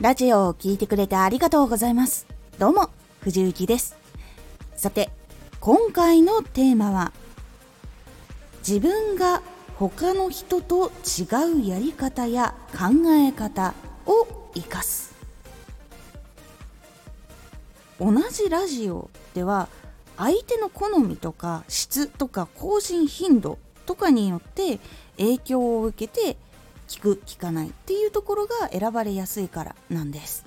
ラジオを聴いてくれてありがとうございます。どうも、藤幸です。さて、今回のテーマは、自分が他の人と違うやり方や考え方を生かす。同じラジオでは相手の好みとか質とか更新頻度とかによって影響を受けて聞く聞かないっていうところが選ばれやすいからなんです。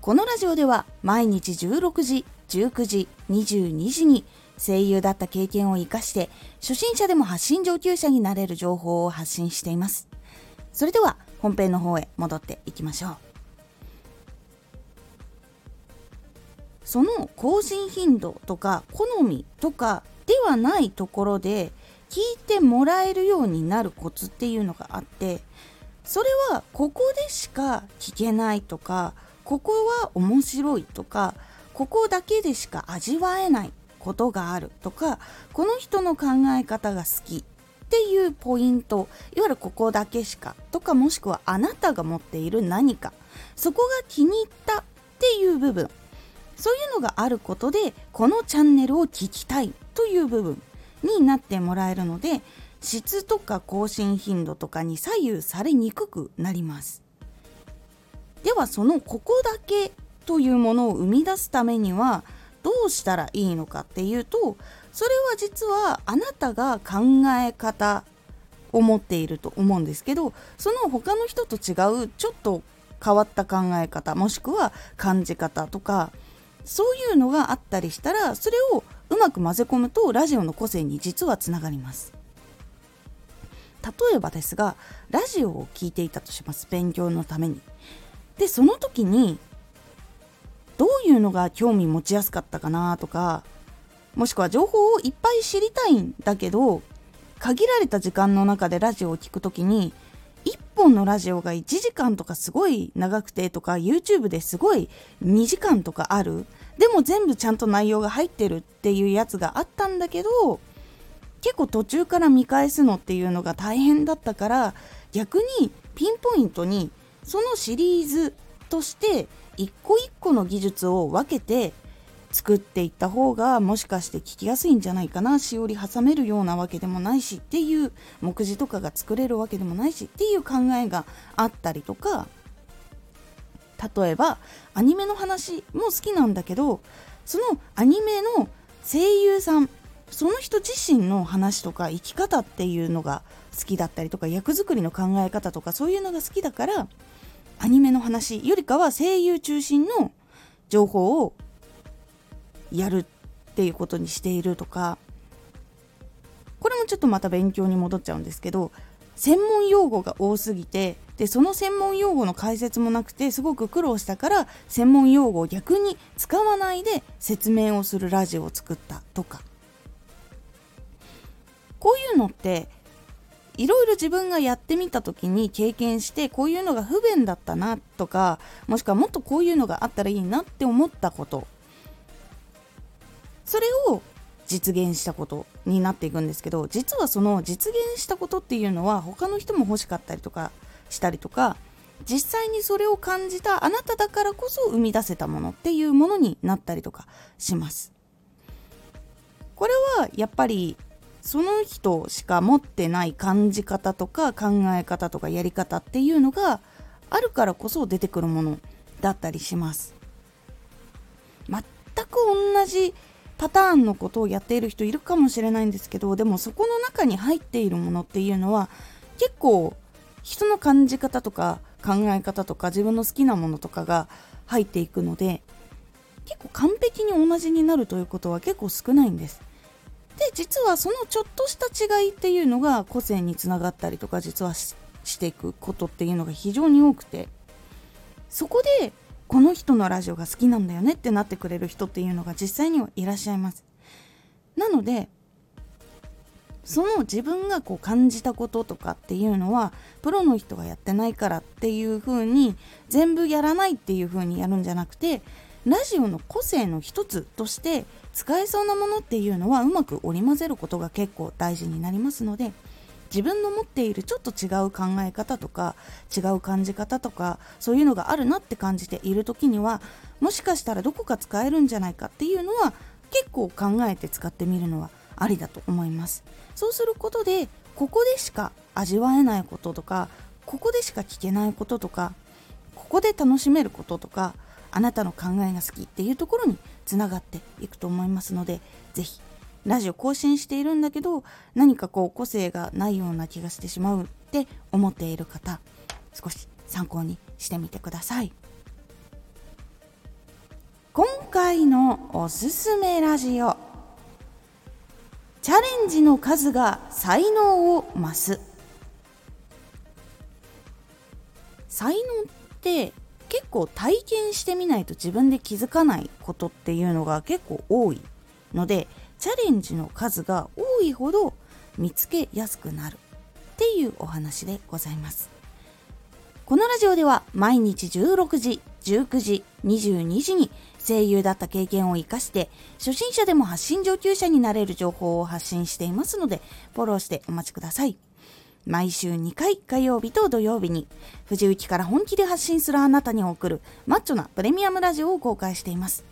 このラジオでは毎日16時19時22時に声優だった経験を生かして初心者でも発信上級者になれる情報を発信しています。それでは本編の方へ戻っていきましょう。その更新頻度とか好みとかではないところで聞いてもらえるようになるコツっていうのがあってそれはここでしか聞けないとかここは面白いとかここだけでしか味わえないことがあるとかこの人の考え方が好きっていうポイントいわゆるここだけしかとかもしくはあなたが持っている何かそこが気に入ったっていう部分そういうのがあることでこのチャンネルを聞きたいという部分になってもらえるので質とか更新頻度とかに左右されにくくなります。ではそのここだけというものを生み出すためにはどうしたらいいのかっていうとそれは実はあなたが考え方を持っていると思うんですけどその他の人と違うちょっと変わった考え方もしくは感じ方とかそういうのがあったりしたらそれをうまく混ぜ込むとラジオの個性に実はつながります。例えばですがラジオを聴いていたとします。勉強のために。でその時にどういうのが興味持ちやすかったかなとかもしくは情報をいっぱい知りたいんだけど限られた時間の中でラジオを聴く時に1本のラジオが1時間とかすごい長くてとか YouTube ですごい2時間とかある。でも全部ちゃんと内容が入ってるっていうやつがあったんだけど結構途中から見返すのっていうのが大変だったから逆にピンポイントにそのシリーズとして一個一個の技術を分けて作っていった方がもしかして聞きやすいんじゃないかなしおり挟めるようなわけでもないしっていう目次とかが作れるわけでもないしっていう考えがあったりとか例えばアニメの話も好きなんだけどそのアニメの声優さんその人自身の話とか生き方っていうのが好きだったりとか役作りの考え方とかそういうのが好きだからアニメの話よりかは声優中心の情報をやるっていうことにしているとかこれもちょっとまた勉強に戻っちゃうんですけど専門用語が多すぎてでその専門用語の解説もなくてすごく苦労したから専門用語を逆に使わないで説明をするラジオを作ったとか。こういうのっていろいろ自分がやってみた時に経験してこういうのが不便だったなとかもしくはもっとこういうのがあったらいいなって思ったこと。それを実現したことになっていくんですけど実はその実現したことっていうのは他の人も欲しかったりとかしたりとか実際にそれを感じたあなただからこそ生み出せたものっていうものになったりとかします。これはやっぱりその人しか持ってない感じ方とか考え方とかやり方っていうのがあるからこそ出てくるものだったりします。全く同じパターンのことをやっている人いるかもしれないんですけどでもそこの中に入っているものっていうのは結構人の感じ方とか考え方とか自分の好きなものとかが入っていくので結構完璧に同じになるということは結構少ないんです。で実はそのちょっとした違いっていうのが個性につながったりとか実はしていくことっていうのが非常に多くてそこでこの人のラジオが好きなんだよねってなってくれる人っていうのが実際にはいらっしゃいます。なのでその自分がこう感じたこととかっていうのはプロの人がやってないからっていう風に全部やらないっていう風にやるんじゃなくてラジオの個性の一つとして使えそうなものっていうのはうまく織り交ぜることが結構大事になりますので自分の持っているちょっと違う考え方とか違う感じ方とかそういうのがあるなって感じている時にはもしかしたらどこか使えるんじゃないかっていうのは結構考えて使ってみるのはありだと思います。そうすることでここでしか味わえないこととかここでしか聞けないこととかここで楽しめることとかあなたの考えが好きっていうところにつながっていくと思いますので是非ラジオ更新しているんだけど何かこう個性がないような気がしてしまうって思っている方少し参考にしてみてください。今回のおすすめラジオ。チャレンジの数が才能を増す。才能って結構体験してみないと自分で気づかないことっていうのが結構多いのでチャレンジの数が多いほど見つけやすくなるっていうお話でございます。このラジオでは毎日16時19時22時に声優だった経験を生かして初心者でも発信上級者になれる情報を発信していますのでフォローしてお待ちください。毎週2回火曜日と土曜日に藤雪から本気で発信するあなたに送るマッチョなプレミアムラジオを公開しています。